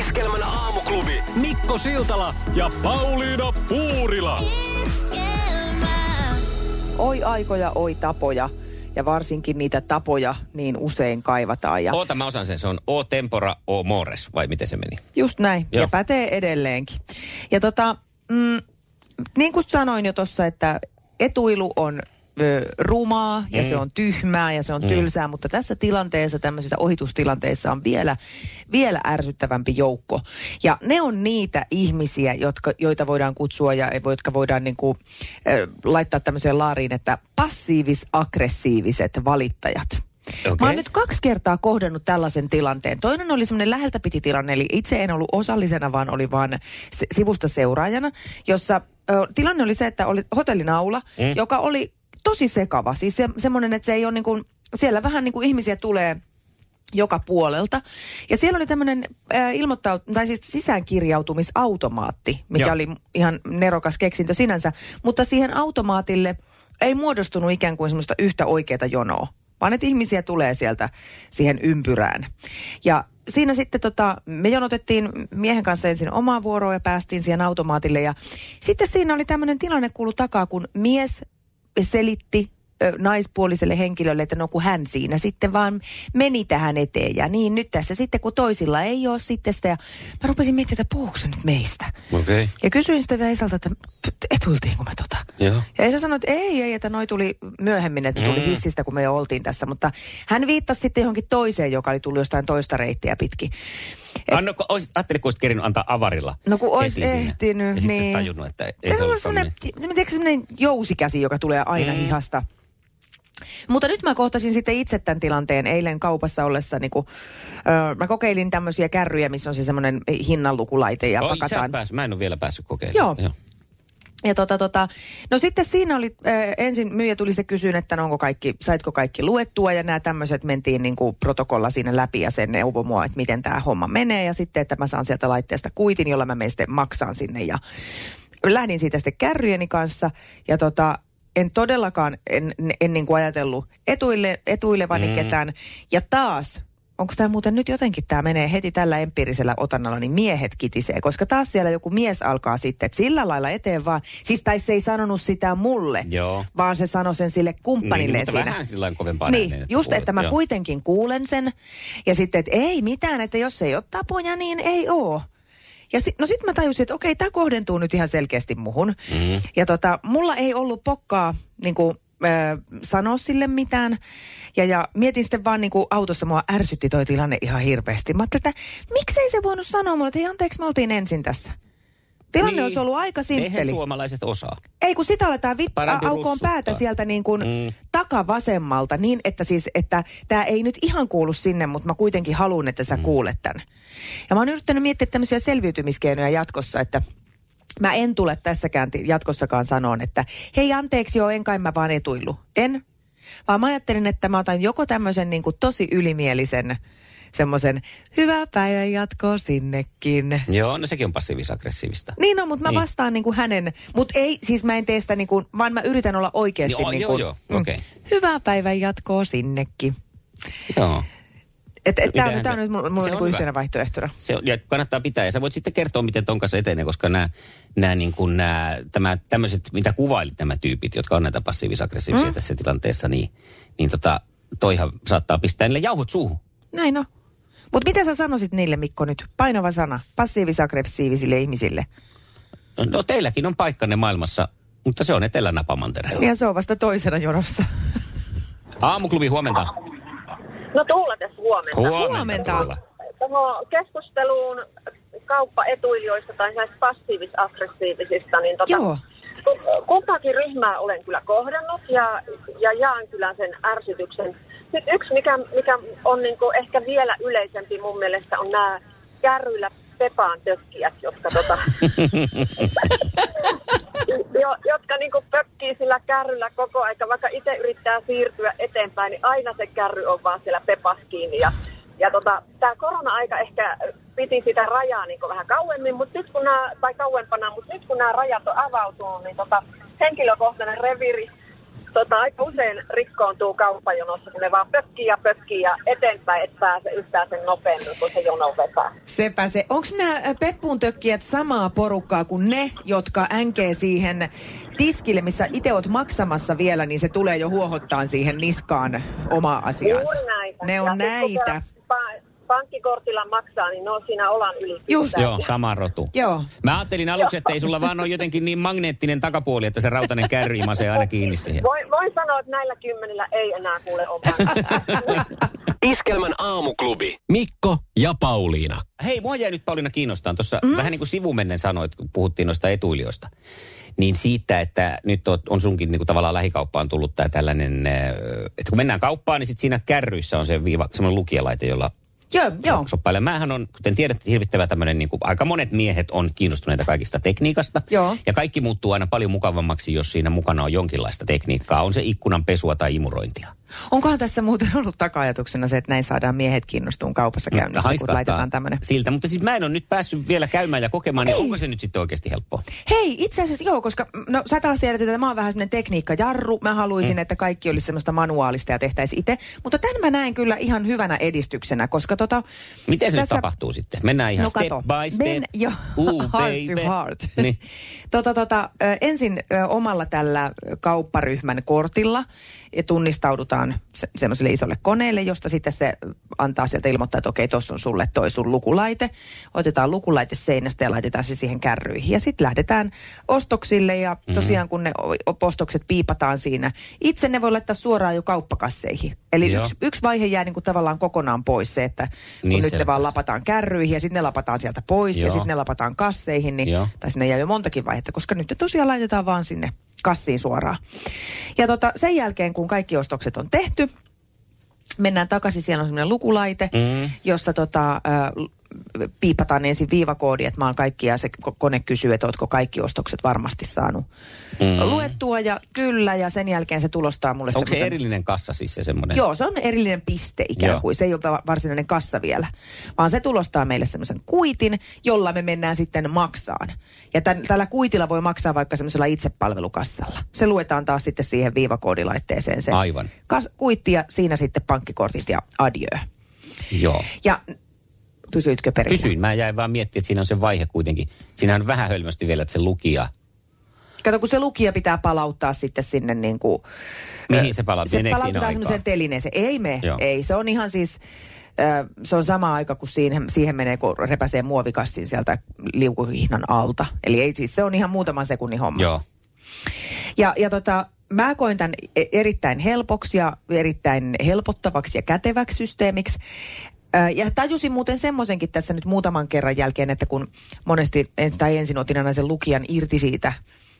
Iskelmän aamuklubi. Mikko Siltala ja Pauliina Puurila. Oi aikoja, oi tapoja. Ja varsinkin niitä tapoja niin usein kaivataan. Ja Oota, mä osaan sen. Se on o tempora, o mores, vai miten se meni? just näin. Joo. Ja pätee edelleenkin. Ja tota, mm, niin kuin sanoin jo tuossa, että etuilu on ö, rumaa ja Mm. se on tyhmää ja se on tylsää, mutta tässä tilanteessa, tämmöisissä ohitustilanteissa on vielä, vielä ärsyttävämpi joukko. Ja ne on niitä ihmisiä, jotka, joita voidaan kutsua ja jotka voidaan niin kuin, ö, laittaa tämmöiseen laariin, että passiivis-aggressiiviset valittajat. Okei. Mä oon nyt kaksi kertaa kohdannut tällaisen tilanteen. Toinen oli semmoinen läheltä piti tilanne, eli itse en ollut osallisena, vaan oli vaan sivusta seuraajana, jossa ö, tilanne oli se, että oli hotellinaula, mm. joka oli tosi sekava. Siis se, semmoinen, että se ei ole niin kuin, siellä vähän niin kuin ihmisiä tulee joka puolelta. Ja siellä oli tämmöinen äh, ilmoittau- tai siis sisäänkirjautumisautomaatti, mikä Joo. oli ihan nerokas keksintö sinänsä. Mutta siihen automaatille ei muodostunut ikään kuin semmoista yhtä oikeaa jonoa, vaan että ihmisiä tulee sieltä siihen ympyrään. Ja siinä sitten tota, me jonotettiin miehen kanssa ensin omaa vuoroa ja päästiin siihen automaatille. Ja sitten siinä oli tämmöinen tilanne kuulu takaa, kun mies selitti naispuoliselle henkilölle, että no kun hän siinä sitten vaan meni tähän eteen. Ja niin nyt tässä sitten, kun toisilla ei ole sitten sitä. Ja mä rupesin miettimään, että puhuuko se nyt meistä. Okei. Okay. Ja kysyin sitten Veisalta, että "T- etuiltiinko me tota? Joo. Ja Esa sanoi, että ei, ei, että noi tuli myöhemmin, että tuli hissistä, kun me jo oltiin tässä. Mutta hän viittasi sitten johonkin toiseen, joka oli tullut jostain toista reittiä pitkin. Anno, kun olisit, ajattelin, kun olisit kerinyt antaa avarilla. No kun siinä. ehtinyt, Ja sitten niin. tajunnut, että ei Tässä se on ollut semmoinen, semmoinen. tiedätkö, semmoinen jousikäsi, joka tulee aina mm. hihasta. Mutta nyt mä kohtasin sitten itse tämän tilanteen eilen kaupassa ollessa. Niin kun, ö, mä kokeilin tämmöisiä kärryjä, missä on se semmoinen hinnanlukulaite ja Oi, pakataan. päässyt. Mä en ole vielä päässyt kokeilemaan. Joo. sitä, Ja tota, tota, no sitten siinä oli, äh, ensin myyjä tuli sitten kysyä, että no onko kaikki, saitko kaikki luettua? Ja nämä tämmöiset mentiin niin kuin protokolla siinä läpi ja sen neuvoi mua, että miten tämä homma menee. Ja sitten, että mä saan sieltä laitteesta kuitin, jolla mä menen sitten maksaan sinne. Ja lähdin siitä sitten kärryjeni kanssa. Ja tota, en todellakaan, en, en niin kuin ajatellut etuille, etuilevani mm. ketään. Ja taas Onko tämä muuten nyt jotenkin, tämä menee heti tällä empiirisellä otannalla, niin miehet kitisee, koska taas siellä joku mies alkaa sitten, että sillä lailla eteen vaan. Siis tai se ei sanonut sitä mulle, Joo. vaan se sanoi sen sille kumppanille Niin, mutta siinä. vähän sillä kovempaa Niin, että just, kuulet, että mä joo. kuitenkin kuulen sen. Ja sitten, että ei mitään, että jos ei ole tapoja, niin ei oo. Ja si- no sitten mä tajusin, että okei, tämä kohdentuu nyt ihan selkeästi muhun. Mm-hmm. Ja tota, mulla ei ollut pokkaa niin kuin, äh, sanoa sille mitään. Ja, ja mietin sitten vaan niin kuin autossa, mua ärsytti toi tilanne ihan hirveästi. Mä ajattelin, että miksei se voinut sanoa mulle, että hei anteeksi, me oltiin ensin tässä. Tilanne niin. olisi ollut aika Eihän simppeli. suomalaiset osaa. Ei, kun sitä aletaan vit- Parempi aukoon päätä sieltä niin kuin mm. Mm. takavasemmalta niin, että siis, että tämä ei nyt ihan kuulu sinne, mutta mä kuitenkin haluan, että sä mm. kuulet tämän. Ja mä oon yrittänyt miettiä tämmöisiä selviytymiskeinoja jatkossa, että mä en tule tässäkään jatkossakaan sanoon, että hei anteeksi joo, en kai mä vaan etuillu. En. Vaan mä ajattelin, että mä otan joko tämmöisen niin kuin tosi ylimielisen semmoisen hyvää päivän jatkoa sinnekin. Joo, no sekin on passiivis-aggressiivista. Niin on, mutta mä Niin. vastaan niin kuin hänen, mutta ei, siis mä en tee sitä niin kuin, vaan mä yritän olla oikeasti Joo, niin joo, kuin, joo, okei. hyvää päivän jatkoa sinnekin. Joo. Että et, tämä on se- nyt mulla, mulla niin on hyvä. yhtenä vaihtoehtona. Se on, ja kannattaa pitää. Ja sä voit sitten kertoa, miten ton kanssa etenee, koska nämä, nämä, niin kuin nämä tämä, tämmöiset, mitä kuvailit nämä tyypit, jotka on näitä passiivis-aggressiivisia mm. tässä tilanteessa, niin, niin tota, toihan saattaa pistää niille jauhot suuhun. Näin on. Mutta mitä sä sanoisit niille, Mikko, nyt? Painava sana passiivis-aggressiivisille ihmisille. No, no teilläkin on paikkanne maailmassa, mutta se on etelänapamantereella. Ja se on vasta toisena jonossa. Aamuklubi, huomenta. No Tuula tässä huomenta. Huomenta. Tuula. Tuohon keskusteluun kauppaetuilijoista tai näistä passiivis-aggressiivisista, niin tota, Joo. ku- kumpaakin ryhmää olen kyllä kohdannut ja, ja jaan kyllä sen ärsytyksen. Nyt yksi, mikä, mikä on niin ehkä vielä yleisempi mun mielestä, on nämä kärryillä pepaan tökkijät, jotka, tota, jo, jotka niin pökkii sillä kärryllä koko aika, vaikka itse yrittää siirtyä eteenpäin, niin aina se kärry on vaan siellä pepas kiinni. Ja, ja tota, tämä korona-aika ehkä piti sitä rajaa niin vähän kauemmin, mutta nyt kun nämä, tai kauempana, mutta nyt kun nämä rajat on avautunut, niin tota, henkilökohtainen reviiri tota, aika usein rikkoontuu kauppajonossa, kun ne vaan pökkii ja pökkii ja eteenpäin et pääse yhtään sen nopeammin, kun se jono vetää. Sepä se. Onko nämä peppuun tökkijät samaa porukkaa kuin ne, jotka änkee siihen tiskille, missä itse oot maksamassa vielä, niin se tulee jo huohottaan siihen niskaan oma asiansa. Juuri näitä. Ne Ja on kun näitä. pa- pankkikortilla maksaa, niin ne on siinä olan yli. Just. Joo, sama rotu. Joo. Mä ajattelin aluksi, että ei sulla vaan ole jotenkin niin magneettinen takapuoli, että se rautainen kärry imasee aina kiinni siihen. Voin, voin sanoa, että näillä kymmenillä ei enää kuule omaa. Iskelmän aamuklubi. Mikko ja Pauliina. Hei, mua jäi nyt Pauliina kiinnostaa. Tuossa mm. vähän niin kuin sivumennen sanoit, kun puhuttiin noista etuilijoista. Niin siitä, että nyt on, on sunkin niin kuin tavallaan lähikauppaan tullut tämä tällainen, äh, että kun mennään kauppaan, niin sitten siinä kärryissä on se viiva, semmoinen lukijalaite, jolla Joo, joo. shoppaille. Mähän on, kuten tiedät, hirvittävä tämmöinen, niin kuin, aika monet miehet on kiinnostuneita kaikista tekniikasta. Joo. Ja kaikki muuttuu aina paljon mukavammaksi, jos siinä mukana on jonkinlaista tekniikkaa. On se ikkunan pesua tai imurointia. Onkohan tässä muuten ollut taka-ajatuksena se, että näin saadaan miehet kiinnostuun kaupassa käynnistä, kun Haiskahtaa laitetaan tämmöinen. Siltä, mutta siis mä en ole nyt päässyt vielä käymään ja kokemaan, niin onko se nyt sitten oikeasti helppoa? Hei, itse asiassa joo, koska no sä taas tiedät, että mä oon vähän semmoinen tekniikkajarru. Mä haluaisin, mm. että kaikki olisi semmoista manuaalista ja tehtäisiin itse. Mutta tämän mä näen kyllä ihan hyvänä edistyksenä, koska tota... Miten se tässä- nyt tapahtuu sitten? Mennään ihan no step kato, by step. Men, jo, Ooh, heart baby. to heart. Niin. tota, tota, ensin omalla tällä kaupparyhmän kortilla ja tunnistaudutaan se, semmoiselle isolle koneelle, josta sitten se antaa sieltä ilmoittaa, että okei, tuossa on sulle toi sun lukulaite. Otetaan lukulaite seinästä ja laitetaan se siihen kärryihin. Ja sitten lähdetään ostoksille ja Mhm. tosiaan kun ne ostokset piipataan siinä, itse ne voi laittaa suoraan jo kauppakasseihin. Eli Joo. yksi, yksi vaihe jää niin kuin tavallaan kokonaan pois se, että kun Niin nyt selvä. ne vaan lapataan kärryihin ja sitten ne lapataan sieltä pois Joo. ja sitten ne lapataan kasseihin, niin, Joo. tai sinne jää jo montakin vaihetta, koska nyt ne tosiaan laitetaan vaan sinne kassiin suoraan. Ja tota, sen jälkeen, kun kaikki ostokset on tehty, mennään takaisin, siellä on semmoinen lukulaite, mm. josta tota, piipataan ensin viivakoodi, että mä oon kaikki, ja se ko- kone kysyy, että ootko kaikki ostokset varmasti saanut mm. luettua, ja kyllä, ja sen jälkeen se tulostaa mulle Onko se semmoisen- erillinen kassa siis se semmoinen? Joo, se on erillinen piste ikään Joo. kuin. Se ei ole va- varsinainen kassa vielä, vaan se tulostaa meille semmoisen kuitin, jolla me mennään sitten maksaan. Ja tän, tällä kuitilla voi maksaa vaikka semmoisella itsepalvelukassalla. Se luetaan taas sitten siihen viivakoodilaitteeseen se Aivan. Kas, kuitti ja siinä sitten pankkikortit ja adieu. Joo. Ja pysyitkö perillä? Kysyin, mä jäin vaan miettimään, että siinä on se vaihe kuitenkin. Siinä on vähän hölmösti vielä, että se lukija, Kato, kun se lukija pitää palauttaa sitten sinne niin kuin... mihin se palaa? Se Meneekö palautetaan semmoiseen telineeseen. Ei me, Joo. ei. Se on ihan siis, ö, se on sama aika kuin siihen, siihen menee, kun repäsee muovikassin sieltä liukuhihnan alta. Eli ei siis, se on ihan muutaman sekunnin homma. Joo. Ja, ja tota, mä koin tämän e- erittäin helpoksi ja erittäin helpottavaksi ja käteväksi systeemiksi. Ja tajusin muuten semmoisenkin tässä nyt muutaman kerran jälkeen, että kun monesti tai ensin otin aina sen lukijan irti siitä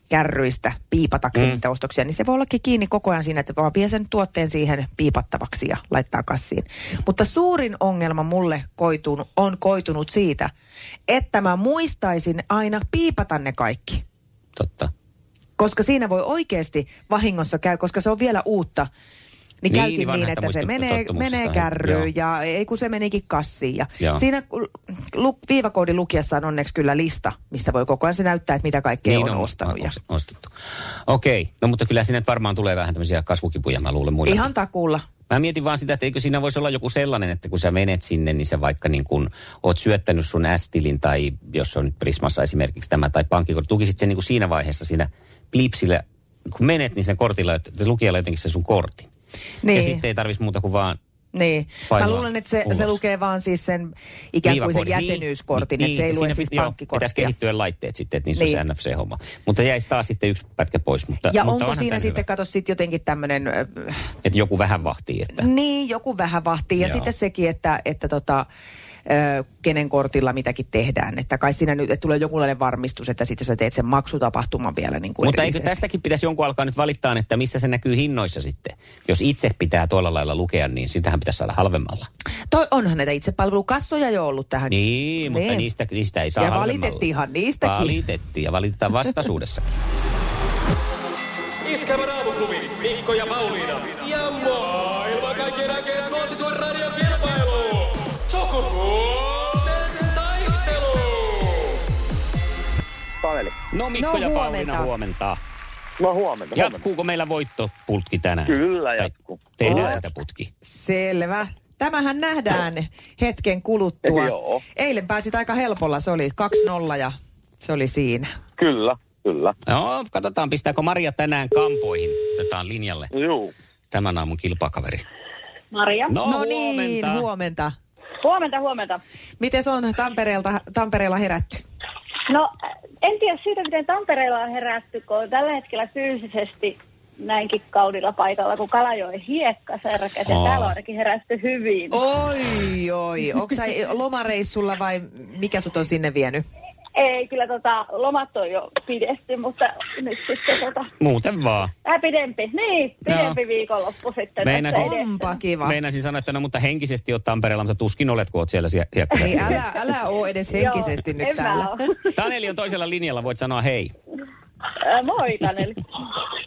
kärryistä piipatakseni mm. niitä ostoksia, niin se voi ollakin kiinni koko ajan siinä, että vaan vie sen tuotteen siihen piipattavaksi ja laittaa kassiin. Mutta suurin ongelma mulle koitunut, on koitunut siitä, että mä muistaisin aina piipata ne kaikki. Totta. Koska siinä voi oikeasti vahingossa käy, koska se on vielä uutta. Niin, Niin, käykin niin niin, että se menee, menee kärryyn ja ei kun se menikin kassiin. Ja Joo. siinä kun lu, viivakoodin lukijassa on onneksi kyllä lista, mistä voi koko ajan se näyttää, että mitä kaikkea niin on, ostanut. Ja ostettu. Okei, no mutta kyllä sinne varmaan tulee vähän tämmöisiä kasvukipuja, mä luulen muille. ihan takuulla. Mä mietin vaan sitä, että eikö siinä voisi olla joku sellainen, että kun sä menet sinne, niin sä vaikka niin kun oot syöttänyt sun S-tilin tai jos on nyt Prismassa esimerkiksi tämä tai pankkikortti, lukisit sen niin kuin siinä vaiheessa siinä blipsillä, kun menet, niin sen kortilla, että lukijalla jotenkin se sun kortin. Niin. Ja sitten ei tarvitsisi muuta kuin vaan Niin. Mä luulen, että se, ulos. se lukee vaan siis sen ikään kuin sen jäsenyyskortin, Niin, että se ei niin, lue siis pankkikorttia. Pitäisi kehittyä laitteet sitten, että niissä niin. Niin. on se NFC-homma. Mutta jäisi taas sitten yksi pätkä pois. Mutta, Ja mutta onko siinä sitten, hyvä. kato sitten jotenkin tämmöinen Että joku vähän vahtii, että... Niin, joku vähän vahtii. Ja Joo. sitten sekin, että, että tota, kenen kortilla mitäkin tehdään. Että kai siinä nyt että tulee jonkunlainen varmistus, että sitten sä teet sen maksutapahtuman vielä niin kuin Mutta eikö tästäkin pitäisi jonkun alkaa nyt valittaa, että missä se näkyy hinnoissa sitten? Jos itse pitää tuolla lailla lukea, niin sitähän pitäisi saada halvemmalla. Toi, onhan näitä itsepalvelukassoja jo ollut tähän. Niin, mutta Niin. niistä, niistä ei saa Ja halvemmalla. valitettiinhan niistäkin. Valitettiin ja valitetaan vastaisuudessa. Iskävän aamuklubi, Mikko ja Pauliina. Taneli. No Mikko No, ja Pauliina huomenta. huomenta. No huomenta, Jatkuuko meillä voittoputki tänään? Kyllä Tai jatkuu. Tehdään sitä putki. Selvä. Tämähän nähdään hetken kuluttua. Joo. Eilen pääsit aika helpolla, se oli 2-0 ja se oli siinä. Kyllä, kyllä. No, katsotaan, pistääkö Maria tänään kampoihin. Otetaan linjalle Juu. tämän aamun kilpakaveri. Maria. No, no niin, huomenta. huomenta. Huomenta, huomenta. Miten on Tampereelta, Tampereella herätty? No, en tiedä siitä, miten Tampereella on herätty, kun on tällä hetkellä fyysisesti näinkin kaudilla paikalla, kun Kalajoen hiekkasärkät, ja Aa. täällä on ainakin herätty hyvin. Oi, oi. Onko lomareissulla vai mikä sut on sinne vienyt? Ei, kyllä tota, lomat on jo pidetty, mutta nyt sitten tota, Muuten vaan. vähän pidempi. Niin, pidempi Joo. viikonloppu sitten. Meinasin-. Onpa kiva. Meinasin sanoa, että no mutta henkisesti oot Tampereella, mutta tuskin olet, kun oot siellä. Ei, älä, älä oo edes henkisesti Joo, nyt täällä. Taneli on toisella linjalla, voit sanoa hei. Ää, Moi, Taneli.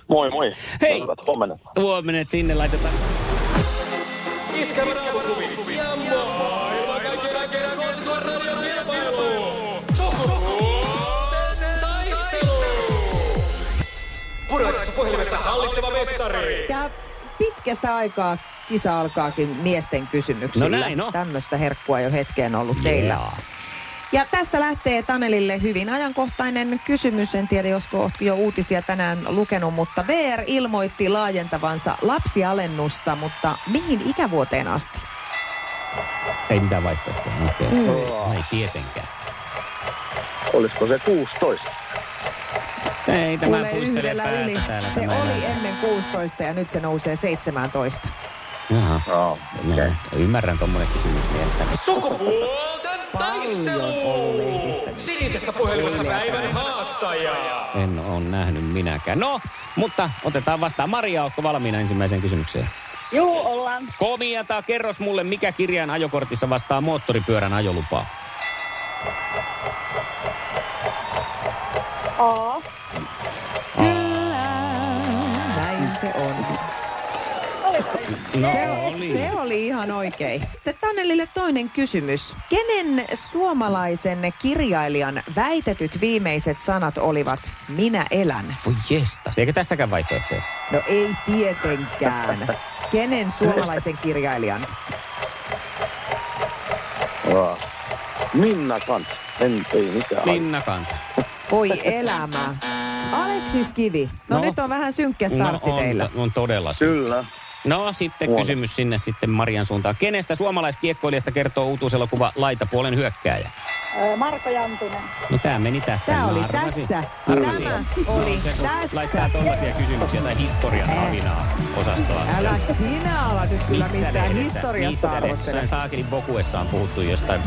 Moi moi. Hei. Huomenna. Huomenet sinne, laitetaan. Iskelmän Puraisessa puhelimessa hallitseva mestari. Ja pitkästä aikaa kisa alkaakin miesten kysymyksillä. No näin on. Tämmöistä herkkua jo hetkeen ollut teillä. Jaa. Ja tästä lähtee Tanelille hyvin ajankohtainen kysymys. En tiedä, josko olet jo uutisia tänään lukenut, mutta VR ilmoitti laajentavansa lapsialennusta, mutta mihin ikävuoteen asti? Ei mitään vaihtoehtoja. Okay. Mm. Ei tietenkään. Olisiko se 16? Ei, tämä Kuulee puistelee yhdellä päätä yli. täällä. Se tämä oli ennen 16 ja nyt se nousee 17. Jaha. Joo, No, okei. ymmärrän tommonen kysymys mielestäni. Sukupuolten taistelu. Sinisessä puhelimessa päivän haastaja. En ole nähnyt minäkään. No, mutta otetaan vastaan. Maria, ootko valmiina ensimmäiseen kysymykseen? Juu, ollaan. Komiata, kerros mulle, mikä kirjan ajokortissa vastaa moottoripyörän ajolupaa? A. se on. No, Se, oli. se oli ihan oikein. Tanelille toinen kysymys. Kenen suomalaisen kirjailijan väitetyt viimeiset sanat olivat minä elän? Voi jestas. Eikö tässäkään vaihtoehtoja? No ei tietenkään. Kenen suomalaisen kirjailijan? Minna kanssa. En, ei mitään. Linna Kanta. Voi elämä. Aleksis Kivi. No, No. nyt on vähän synkkä startti no, on, teillä. on todella syy. Kyllä. No sitten Huono. kysymys sinne sitten Marian suuntaan. Kenestä suomalaiskiekkoilijasta kertoo uutuuselokuva Laitapuolen hyökkääjä? Ää, Marko Jantunen. No tämä meni tässä. Tämä Mä oli arvasin. tässä. Arvasin. Tämä oli Se, kun tässä. Laittaa tollaisia kysymyksiä tai historian avinaa osastoa. Älä sinä ala nyt kyllä Missä mistään historiasta missä lehdessä arvostele. Saakelin Bokuessa on puhuttu jostain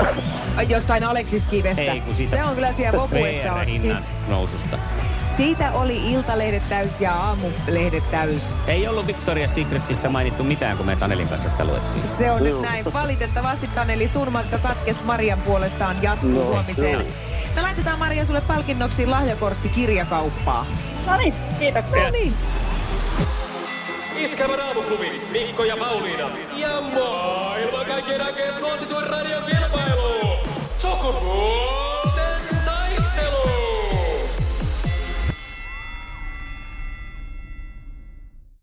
Ai, Jostain Aleksis Kivestä. Ei, kun siitä Se on kyllä siellä Vokuessa. on. Siis noususta. siitä oli Iltalehdet täys ja Aamulehdet täys. Ei ollut Victoria's Secretsissä mainittu mitään, kun me Tanelin kanssa sitä luettiin. Se on nyt näin. Valitettavasti Taneli Surmatka katkes Marian puolestaan jatkuu No, huomiseen. kyllä. Me laitetaan Maria sulle palkinnoksi lahjakortti kirjakauppaa. No niin, kiitoksia. No niin. Aamuklubi Mikko ja Pauliina. Ja maailman kaikkien aikeen suosituen Oh!